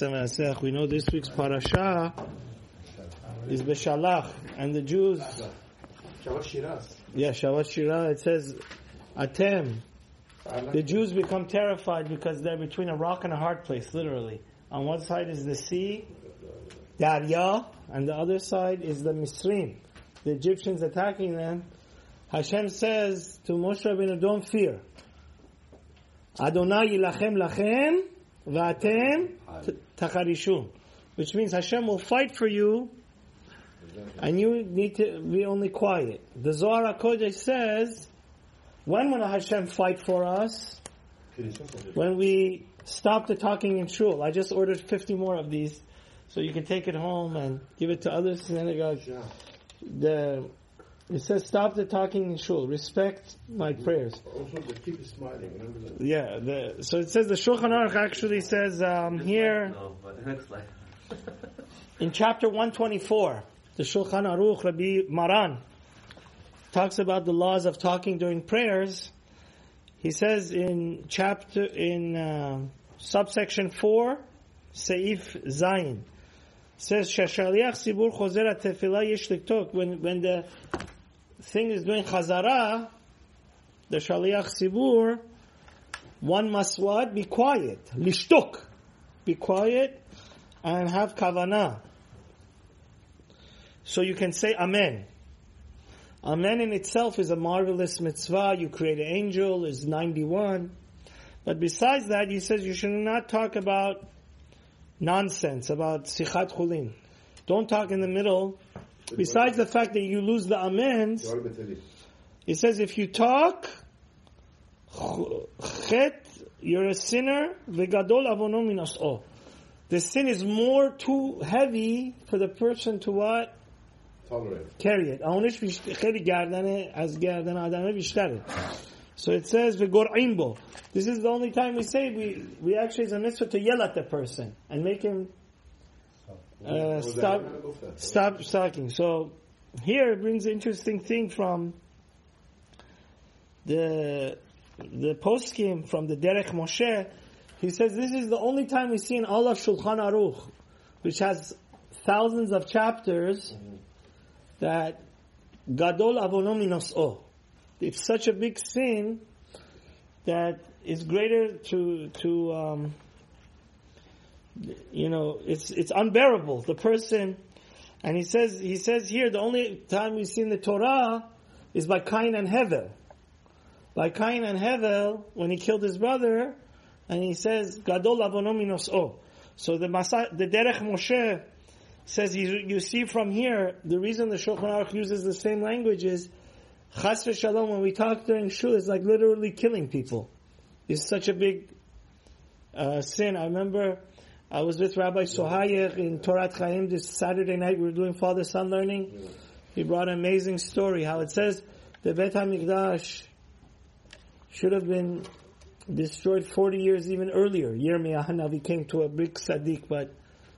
We know this week's parasha is Beshalach, and the Jews. Yeah, Shabbat Shira. It says Atem. The Jews become terrified because they're between a rock and a hard place, literally. On one side is the sea, Darya, and the other side is the Misrim, the Egyptians attacking them. Hashem says to Moshe Rabbeinu, don't fear. Adonai yilachem lachem, v'atem tacharishun. Which means Hashem will fight for you, and you need to be only quiet. The Zohar HaKodesh says, when will Hashem fight for us? When we stop the talking in shul. I just ordered 50 more of these, so you can take it home and give it to other synagogues. The, it says, stop the talking in shul. Respect my prayers. Also, the keep smiling. Remember that? Yeah, the, so it says the Shulchan Aruch actually says um, here No, but next slide. in chapter 124, the Shulchan Aruch, Rabbi Maran, talks about the laws of talking during prayers. He says in chapter, in uh, subsection 4, Seif Zayin, says, Shashaliach Sibur Chozer Tefillah Yesh Liktok. When, when the thing is doing Chazara, the Shaliach Sibur, one must what? Be quiet. Lishtok. Be quiet and have kavanah. So you can say Amen. Amen in itself is a marvelous mitzvah. You create an angel is 91. But besides that, he says you should not talk about nonsense, about sichat chulin. Don't talk in the middle Besides the fact that you lose the amens, What about the- he says if you talk, chet, you're a sinner, v'gadol avono minas'o. The sin is more too heavy for the person to what? Tolerate. carry it. آنش بیشتر خیلی گردن از گردن آدمه بیشتره. So it says وگرعیم بو. This is the only time we say we we actually is a mitzvah to yell at the person and make him uh, stop stop talking. So here it brings an interesting thing from the the poskim from the Darkei Moshe. He says this is the only time we see in all of Shulchan Aruch, which has thousands of chapters, that Gadol Avono Minos'o. It's such a big sin that is greater to to um, you know it's it's unbearable. The person, and he says he says here the only time we see in the Torah is by Cain and Hevel. By Cain and Hevel when he killed his brother, and he says Gadol Avono Minos'o. So the Masa, the Darkei Moshe says you, see from here the reason the Shulchan Aruch uses the same language is Chas v'shalom when we talk during shul is like literally killing people. It's such a big uh, sin. I remember I was with Rabbi Sohayek in Torat Chaim this Saturday night. We were doing father son learning. He brought an amazing story how it says the Bet Hamikdash should have been destroyed 40 years even earlier. Yirmiyah Hanavi came to a big tzaddik, but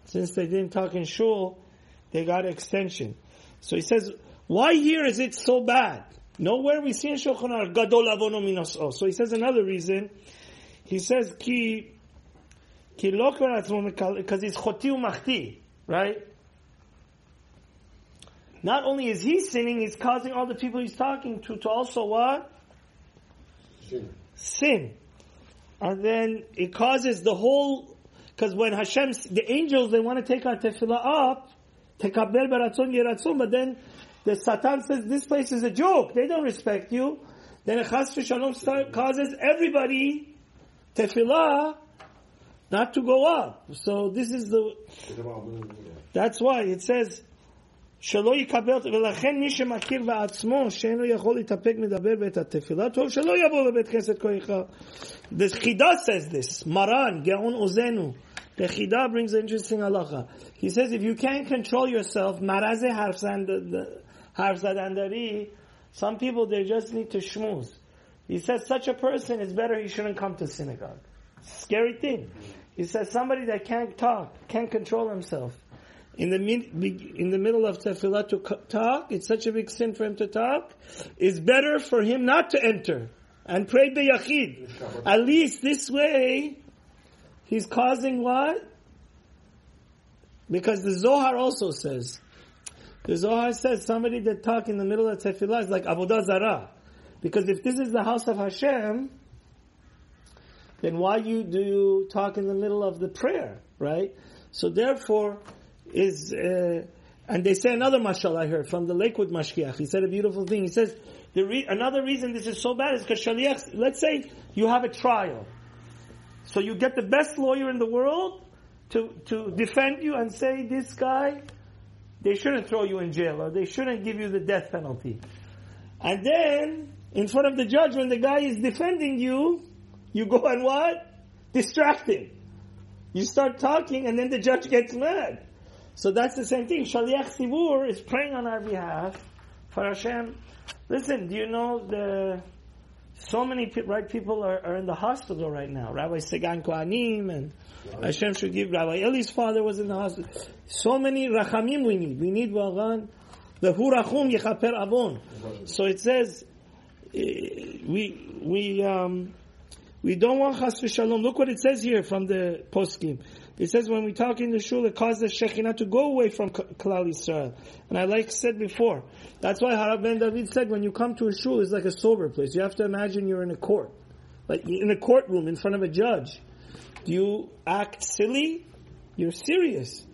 since they didn't talk in shul, they got extension. So he says, why here is it so bad? Nowhere we see in Shulchan Aruch, Gadol avono minos'o. So he says another reason. He says, ki, because he's choti umachti, right? Not only is he sinning, he's causing all the people he's talking to to also what? Sin. sin. And then it causes the whole, because when Hashem, the angels, they want to take our tefillah up, tekabel beratzon yeratzon, but then the Satan says this place is a joke. They don't respect you. Then a chas v'shalom causes everybody tefillah not to go up. So this is the, that's why it says, שלא יקבל, ולכן מי שמכיר בעצמו שאינו יכול להתאפק מדבר בעת התפילה, טוב שלא יבוא לבית כנסת כה אחד. The Chida says this, Maran, Geon Ozenu. The Chida brings an interesting halacha. He says if you can't control yourself, maraze harfzadandari, some people they just need to shmooze. He says such a person is better he shouldn't come to synagogue. Scary thing. He says somebody that can't talk, can't control himself. In the in the middle of tefillah to talk, it's such a big sin for him to talk. It's better for him not to enter and pray the yachid. At least this way, he's causing what? Because the Zohar also says, the Zohar says somebody that talk in the middle of tefillah is like avodah zarah. Because if this is the house of Hashem, then why you do you talk in the middle of the prayer, right? So therefore, is uh, and they say another mashal I heard from the Lakewood Mashgiach. He said a beautiful thing. He says the re- another reason this is so bad is because shaliach. Let's say you have a trial, so you get the best lawyer in the world to to defend you and say this guy, they shouldn't throw you in jail or they shouldn't give you the death penalty, and then in front of the judge when the guy is defending you, you go and what? Distract him. You start talking and then the judge gets mad. So that's the same thing. Shaliach Sibur is praying on our behalf for Hashem. Listen, do you know the so many pe- right people are, are in the hospital right now. Rabbi Segan Kohanim and Hashem should give. Rabbi Eli's father was in the hospital. So many rachamim we need. We need Wagan. The hurachum yechaper avon. So it says eh, we we um, we don't want chas v'shalom. Look what it says here from the poskim. It says when we talk in the shul, it causes the Shekhinah to go away from Klal Yisrael. And I like said before, that's why Harab Ben David said when you come to a shul, it's like a sober place. You have to imagine you're in a court, like in a courtroom in front of a judge. Do you act silly? You're serious.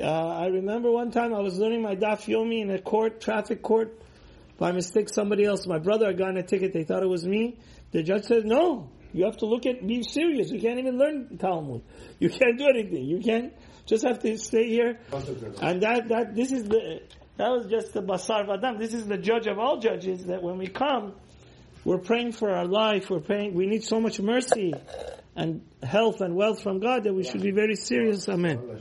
Uh, I remember one time I was learning my daf yomi in a court, traffic court. By mistake, somebody else, my brother, had gotten a ticket. They thought it was me. The judge said, "No, you have to look at, be serious. You can't even learn Talmud. You can't do anything. You can't just have to stay here." And that that this is the that was just the basar vadam. This is the judge of all judges. That when we come, we're praying for our life. We're praying. We need so much mercy and health and wealth from God that we should be very serious. Amen.